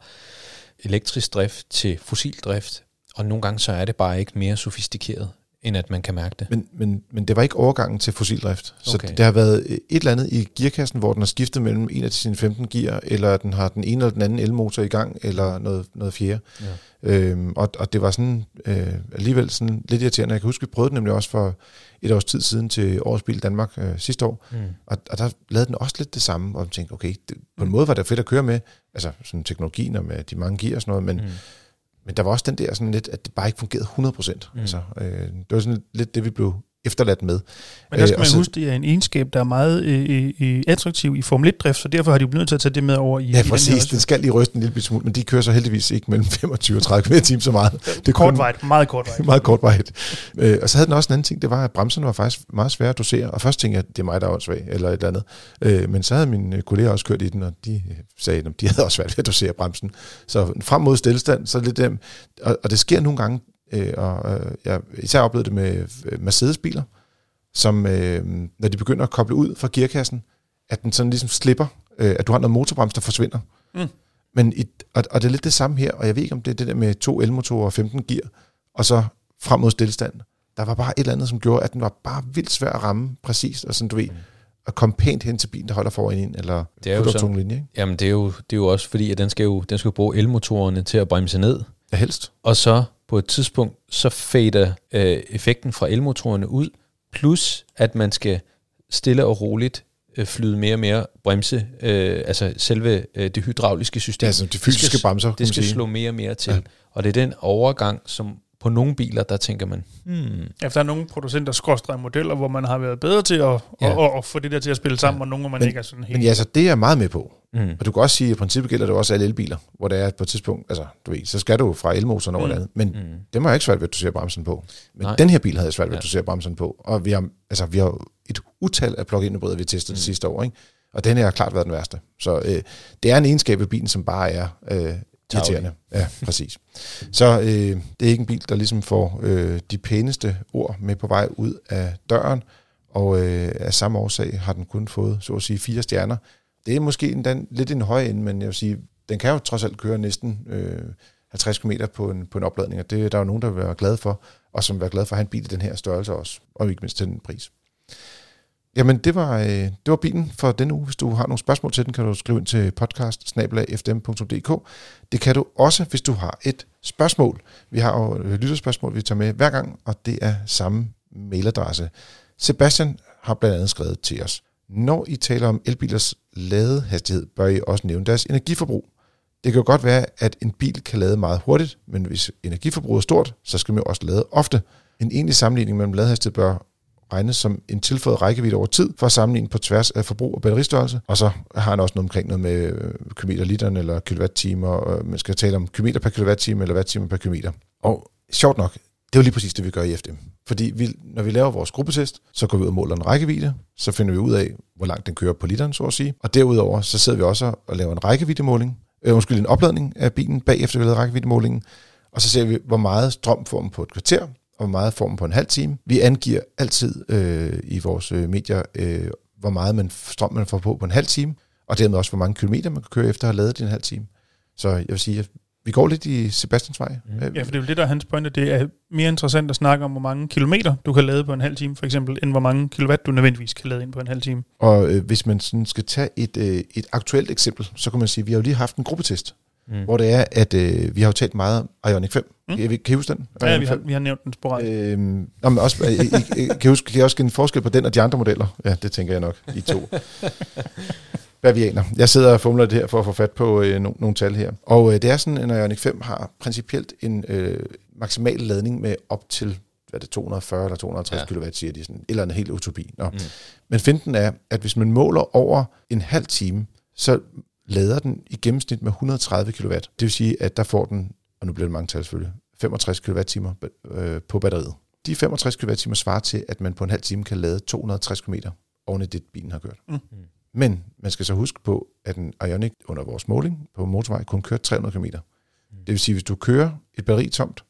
elektrisk drift til fossil drift, og nogle gange så er det bare ikke mere sofistikeret, end at man kan mærke det. Men, men, men det var ikke overgangen til fossildrift. Så okay. det har været et eller andet i gearkassen, hvor den har skiftet mellem en af sine 15 gear, eller den har den ene eller den anden elmotor i gang, eller noget, noget fjerde. Ja. Øhm, og, og det var sådan øh, alligevel sådan lidt irriterende. Jeg kan huske, vi prøvede det nemlig også for et års tid siden til Årets Bil Danmark øh, sidste år, mm. og, og der lavede den også lidt det samme, og jeg tænkte, okay, det, på en mm. måde var det fedt at køre med, altså sådan teknologien og med de mange gear og sådan noget, men, mm. men der var også den der sådan lidt, at det bare ikke fungerede 100%. Mm. Altså, øh, det var sådan lidt det, vi blev efterladt med. Men der skal øh, man så, huske, det er en egenskab, der er meget øh, øh, attraktiv i Formel 1-drift, så derfor har de jo nødt til at tage det med over i Ja, præcis. Den, den skal lige ryste en lille smule, men de kører så heldigvis ikke mellem 25 og 30 km time så meget. Det er kortvejt, meget kortvejt. meget kortvejt. Øh, og så havde den også en anden ting, det var, at bremserne var faktisk meget svære at dosere, og først tænkte jeg, at det er mig, der er svag, eller et eller andet. Øh, men så havde mine kolleger også kørt i den, og de sagde, at de havde også svært ved at dosere bremsen. Så frem mod stillestand, så lidt dem, og, og det sker nogle gange, øh, og øh, jeg især oplevede det med Mercedes-biler, som øh, når de begynder at koble ud fra gearkassen, at den sådan ligesom slipper, øh, at du har noget motorbrems, der forsvinder. Mm. Men i, og, og det er lidt det samme her, og jeg ved ikke, om det er det der med to elmotorer og 15 gear, og så frem mod stillestand. Der var bare et eller andet, som gjorde, at den var bare vildt svær at ramme præcis, og sådan du ved, at komme pænt hen til bilen, der holder foran en, eller det er jo sådan, linje. Ikke? Jamen det er, jo, det er jo også fordi, at den skal jo den skal bruge elmotorerne til at bremse ned. Ja, helst. Og så på et tidspunkt, så fader øh, effekten fra elmotorerne ud, plus at man skal stille og roligt øh, flyde mere og mere bremse, øh, altså selve øh, det hydrauliske system. Ja, altså de fysiske det skal, bremser. Det skal slå mere og mere til. Ja. Og det er den overgang, som på nogle biler, der tænker man, hmm. Ja, der er nogle producenter, skråstrej modeller, hvor man har været bedre til at, ja. at, at, at få det der til at spille sammen, ja. og nogle, hvor man men, ikke er sådan helt... Men ja, altså, det er jeg meget med på. Mm. Og du kan også sige, at i princippet gælder det også alle elbiler, hvor det er på et tidspunkt, altså du ved, så skal du fra elmotoren over mm. andet. Men mm. det må jeg ikke svært ved, at du ser bremsen på. Men Nej. den her bil havde jeg svært ved, at du ser bremsen på. Og vi har, altså, vi har et utal af plug-in hybrider, vi har testet mm. det sidste år, ikke? Og den her har klart været den værste. Så øh, det er en egenskab ved bilen, som bare er øh, irriterende. Ja, præcis. Så øh, det er ikke en bil, der ligesom får øh, de pæneste ord med på vej ud af døren, og øh, af samme årsag har den kun fået, så at sige, fire stjerner. Det er måske endda lidt en høj ende, men jeg vil sige, den kan jo trods alt køre næsten øh, 50 km på en, på en opladning, og det er der jo nogen, der vil være glade for, og som vil være glade for at have en bil i den her størrelse også, og ikke mindst til den pris. Jamen, det var, øh, det var bilen for denne uge. Hvis du har nogle spørgsmål til den, kan du skrive ind til podcast Det kan du også, hvis du har et spørgsmål. Vi har jo øh, lytterspørgsmål, vi tager med hver gang, og det er samme mailadresse. Sebastian har blandt andet skrevet til os. Når I taler om elbilers ladehastighed, bør I også nævne deres energiforbrug. Det kan jo godt være, at en bil kan lade meget hurtigt, men hvis energiforbruget er stort, så skal man jo også lade ofte. En egentlig sammenligning mellem ladehastighed bør regnes som en tilføjet rækkevidde over tid, for at sammenligne på tværs af forbrug og batteristørrelse. Og så har han også noget omkring noget med øh, kilometer literen eller kilowatt-timer, øh, man skal tale om kilometer per kilowatt-time eller watt-time per kilometer. Og sjovt nok, det er jo lige præcis det, vi gør i FDM. Fordi vi, når vi laver vores gruppetest, så går vi ud og måler en rækkevidde, så finder vi ud af, hvor langt den kører på literen, så at sige. Og derudover, så sidder vi også og laver en rækkeviddemåling, øh, undskyld, en opladning af bilen, bagefter vi lavet rækkeviddemålingen, og så ser vi, hvor meget strøm får man på et kvarter, og hvor meget får man på en halv time. Vi angiver altid øh, i vores øh, medier, øh, hvor meget man, strøm man får på på en halv time, og dermed også, hvor mange kilometer man kan køre efter at have lavet det en halv time. Så jeg vil sige, at vi går lidt i Sebastians vej. Mm. Ja, for det er jo det, der er hans pointe. Det er mere interessant at snakke om, hvor mange kilometer du kan lade på en halv time, for eksempel, end hvor mange kilowatt du nødvendigvis kan lade ind på en halv time. Og øh, hvis man sådan skal tage et, øh, et aktuelt eksempel, så kan man sige, at vi har jo lige haft en gruppetest, mm. hvor det er, at øh, vi har jo talt meget om Ioniq 5. Mm. Kan, kan I huske den? Ioniq ja, vi har, vi har nævnt den sporadisk. Øh, nå, men også, I, I, kan, I huske, kan I også en forskel på den og de andre modeller? Ja, det tænker jeg nok, I to. bavianer. Jeg sidder og fumler det her for at få fat på øh, no, nogle tal her. Og øh, det er sådan, at Ioniq 5 har principielt en øh, maksimal ladning med op til hvad det 240 eller 250 ja. kW, siger de sådan, eller en helt utopi. Nå. Mm. Men finten er, at hvis man måler over en halv time, så lader den i gennemsnit med 130 kW. Det vil sige, at der får den, og nu bliver det mange tal selvfølgelig, 65 kWh øh, på batteriet. De 65 kWh svarer til, at man på en halv time kan lade 260 km oven i det, bilen har kørt. Mm. Men man skal så huske på, at en Ioniq under vores måling på motorvej kun kører 300 km. Det vil sige, hvis du kører et batteri tomt,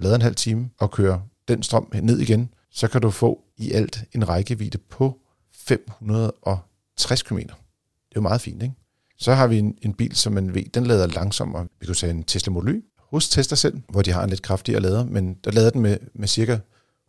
lader en halv time og kører den strøm ned igen, så kan du få i alt en rækkevidde på 560 km. Det er jo meget fint, ikke? Så har vi en, en bil, som man ved, den lader langsommere. Vi kunne sige en Tesla Model Y hos Tesla selv, hvor de har en lidt kraftigere lader, men der lader den med, med cirka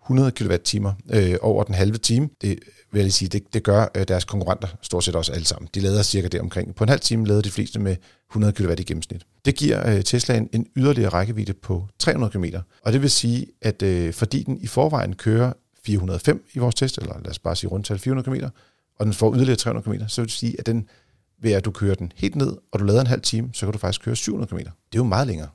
100 kWh øh, over den halve time. Det vil jeg lige sige, det, det gør øh, deres konkurrenter stort set også alle sammen. De lader cirka det omkring. På en halv time lader de fleste med 100 kW i gennemsnit. Det giver øh, Tesla en, yderligere rækkevidde på 300 km. Og det vil sige, at øh, fordi den i forvejen kører 405 i vores test, eller lad os bare sige rundtal 400 km, og den får yderligere 300 km, så vil det sige, at den ved at du kører den helt ned, og du lader en halv time, så kan du faktisk køre 700 km. Det er jo meget længere.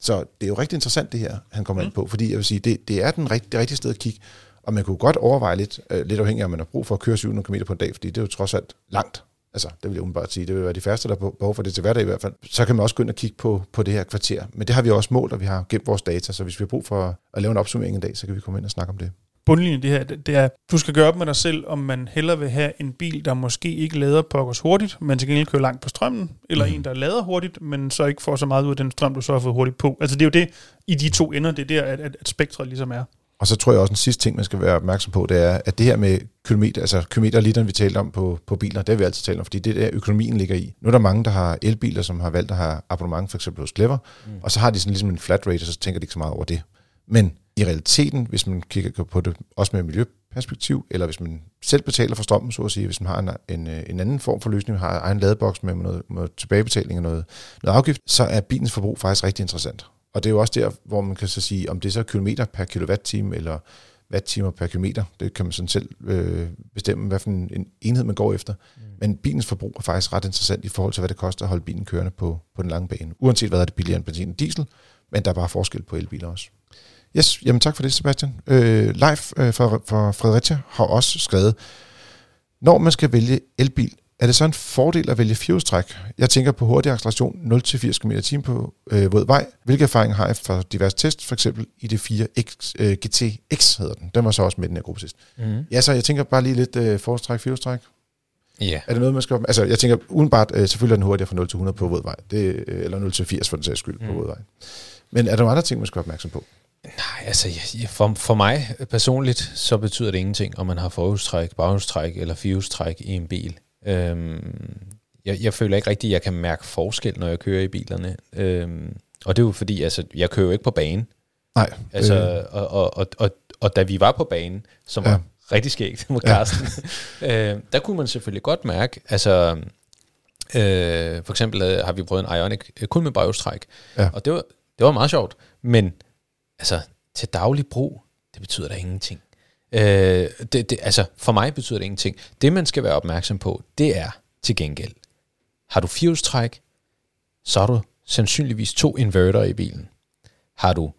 Så det er jo rigtig interessant det her, han kommer mm. ind på, fordi jeg vil sige, det, det er den rigt, det rigtige sted at kigge. Og man kunne godt overveje lidt, øh, lidt afhængig af, om man har brug for at køre 700 km på en dag, fordi det er jo trods alt langt. Altså, det vil jeg umiddelbart sige. Det vil være de færreste, der har behov for det til hverdag i hvert fald. Så kan man også gå ind og kigge på, på det her kvarter. Men det har vi også målt, og vi har gemt vores data, så hvis vi har brug for at lave en opsummering en dag, så kan vi komme ind og snakke om det bundlinjen det her, det er, du skal gøre op med dig selv, om man hellere vil have en bil, der måske ikke lader pokkers hurtigt, men til gengæld kører langt på strømmen, eller mm. en, der lader hurtigt, men så ikke får så meget ud af den strøm, du så har fået hurtigt på. Altså det er jo det, i de to ender, det er der, at, at, at spektret ligesom er. Og så tror jeg også, en sidste ting, man skal være opmærksom på, det er, at det her med kilometer, altså kilometer og literen, vi talte om på, på biler, det har vi altid talt om, fordi det er der, økonomien ligger i. Nu er der mange, der har elbiler, som har valgt at have abonnement, for eksempel hos Clever, mm. og så har de sådan ligesom en flat rate, og så tænker de ikke så meget over det. Men i realiteten, hvis man kigger på det, også med miljøperspektiv, eller hvis man selv betaler for strømmen, så at sige, hvis man har en, en, en anden form for løsning, har egen ladeboks med noget, med tilbagebetaling og noget, noget afgift, så er bilens forbrug faktisk rigtig interessant. Og det er jo også der, hvor man kan så sige, om det er så kilometer per kilowatt-time, eller watt-timer per kilometer, det kan man sådan selv øh, bestemme, hvad for en, en enhed man går efter. Mm. Men bilens forbrug er faktisk ret interessant i forhold til, hvad det koster at holde bilen kørende på, på den lange bane. Uanset hvad er det billigere end benzin og diesel, men der er bare forskel på elbiler også. Yes, jamen tak for det, Sebastian. Øh, Leif øh, fra, fra Fredericia har også skrevet, når man skal vælge elbil, er det så en fordel at vælge firehjulstræk? Jeg tænker på hurtig acceleration 0-80 km t på øh, våd vej. Hvilke erfaringer har jeg fra diverse test, for eksempel i det 4 X, øh, GTX hedder den. Den var så også med den her gruppe sidst. Mm. Ja, så jeg tænker bare lige lidt øh, forstræk, firehjulstræk. Ja. Yeah. Er det noget, man skal... Altså, jeg tænker udenbart, øh, selvfølgelig er den hurtigere fra 0 til 100 på våd vej. Det, øh, eller 0 til 80 for den sags skyld mm. på våd vej. Men er der nogle andre ting, man skal være opmærksom på? Nej, altså for, for mig personligt, så betyder det ingenting, om man har forhjulstræk, baghjulstræk eller firehjulstræk i en bil. Øhm, jeg, jeg føler ikke rigtigt, at jeg kan mærke forskel, når jeg kører i bilerne. Øhm, og det er jo fordi, altså, jeg kører jo ikke på banen. Nej. Altså, øh. og, og, og, og, og da vi var på banen, som ja. var rigtig skægt med Carsten, ja. øh, der kunne man selvfølgelig godt mærke, altså, øh, for eksempel øh, har vi prøvet en Ionic øh, kun med baghjulstræk, ja. og det var, det var meget sjovt, men altså, til daglig brug, det betyder da ingenting. Øh, det, det, altså, for mig betyder det ingenting. Det, man skal være opmærksom på, det er til gengæld, har du firehjulstræk, så har du sandsynligvis to inverter i bilen. Har du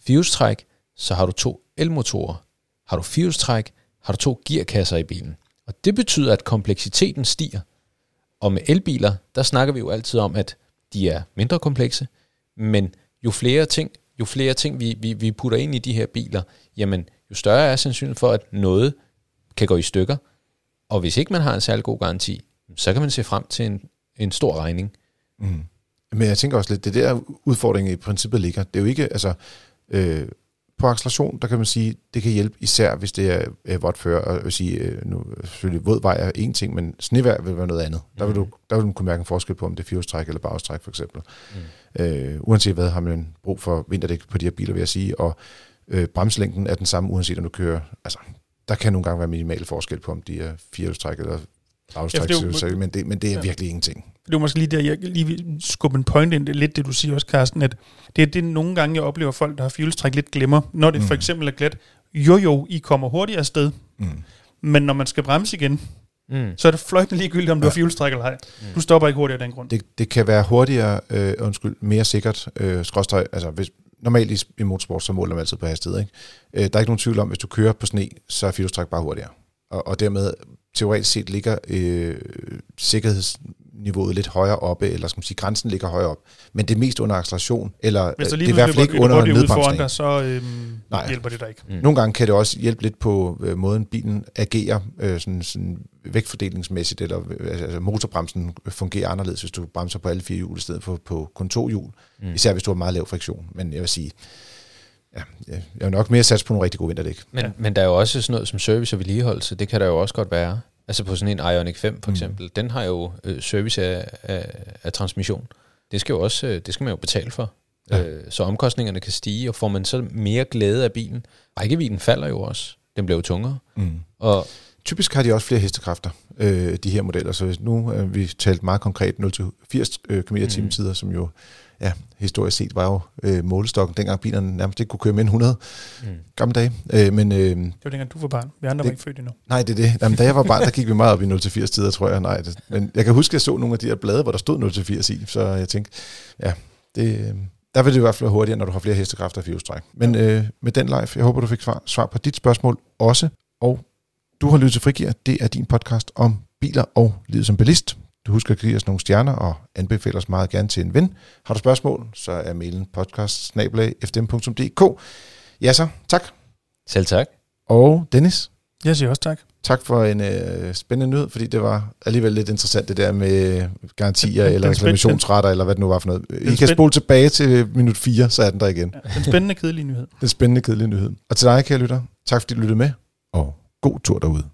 firehjulstræk, så har du to elmotorer. Har du firehjulstræk, har du to gearkasser i bilen. Og det betyder, at kompleksiteten stiger. Og med elbiler, der snakker vi jo altid om, at de er mindre komplekse, men jo flere ting, jo flere ting vi, vi, vi putter ind i de her biler, jamen jo større er sandsynligheden for, at noget kan gå i stykker. Og hvis ikke man har en særlig god garanti, så kan man se frem til en, en stor regning. Mm. Men jeg tænker også lidt, det der udfordring i princippet ligger. Det er jo ikke, altså, øh, på acceleration, der kan man sige, det kan hjælpe især, hvis det er, er vådt før, og jeg vil sige, øh, nu selvfølgelig våd vej er en ting, men snevær vil være noget andet. Mm. Der, vil du, der vil du kunne mærke en forskel på, om det er firehjulstræk eller bagstræk for eksempel. Mm. Øh, uanset hvad har man brug for vinterdæk på de her biler, vil jeg sige, og øh, bremselængden er den samme, uanset om du kører, altså der kan nogle gange være minimal forskel på, om de er firehjulstræk eller bagstræk, ja, men, det, men det er ja. virkelig ingenting det var måske lige der, jeg lige vil skubbe en point ind, det er lidt det, du siger også, Carsten, at det er det, nogle gange, jeg oplever folk, der har fjulstræk lidt glemmer. Når det mm. for eksempel er glat, jo jo, I kommer hurtigere afsted, mm. men når man skal bremse igen, mm. så er det fløjtende ligegyldigt, om du ja. har fjulstræk eller ej. Mm. Du stopper ikke hurtigere af den grund. Det, det kan være hurtigere, øh, undskyld, mere sikkert, øh, skråstøj, altså hvis, normalt i, i motorsport, så måler man altid på hastighed. Ikke? Øh, der er ikke nogen tvivl om, hvis du kører på sne, så er fjulstræk bare hurtigere. Og, og dermed teoretisk set ligger øh, sikkerheds niveauet lidt højere oppe, eller skal man sige, grænsen ligger højere op. Men det er mest under acceleration, eller Hvis det er i hvert fald ikke under nedbremsning. Dig, så øhm, Nej. hjælper det dig ikke. Mm. Nogle gange kan det også hjælpe lidt på øh, måden, bilen agerer øh, sådan, sådan vægtfordelingsmæssigt, eller øh, altså, motorbremsen fungerer anderledes, hvis du bremser på alle fire hjul i stedet for på kun to hjul. Mm. Især hvis du har meget lav friktion. Men jeg vil sige, ja, jeg er nok mere sats på nogle rigtig gode vinterdæk. Men, ja. men der er jo også sådan noget som service og vedligeholdelse, det kan der jo også godt være. Altså på sådan en Ioniq 5 for mm. eksempel, den har jo øh, service af, af, af transmission. Det skal jo også, øh, det skal man jo betale for. Ja. Øh, så omkostningerne kan stige, og får man så mere glæde af bilen. Rækkevidden falder jo også. Den bliver jo tungere. Mm. Og Typisk har de også flere hestekræfter, øh, de her modeller. Så nu er øh, vi talt meget konkret 0-80 øh, km mm. tider, som jo ja, historisk set var jo øh, målestokken, dengang bilerne nærmest ikke kunne køre mere end 100 mm. gamle dage. Øh, men, øh, det var dengang du var barn. Vi andre det, var ikke født endnu. Nej, det er det. Jamen, da jeg var barn, der gik vi meget op i 0-80 tider, tror jeg. Nej, det, men jeg kan huske, at jeg så nogle af de her blade, hvor der stod 0-80 i, så jeg tænkte, ja, det, øh, der vil det i hvert fald være hurtigere, når du har flere hestekræfter og fjolstræk. Men øh, med den live, jeg håber, du fik svar, svar på dit spørgsmål også. Og du har lyttet til Frigir. Det er din podcast om biler og livet som bilist. Du husker at give os nogle stjerner og anbefale os meget gerne til en ven. Har du spørgsmål, så er mailen podcast Ja så, tak. Selv tak. Og Dennis? Jeg siger også tak. Tak for en øh, spændende nyhed, fordi det var alligevel lidt interessant det der med garantier eller reklamationsretter, eller hvad det nu var for noget. I kan spole tilbage til minut 4, så er den der igen. Ja, den spændende kedelige nyhed. Den spændende kedelige nyhed. Og til dig, kære lytter, tak fordi du lyttede med, og god tur derude.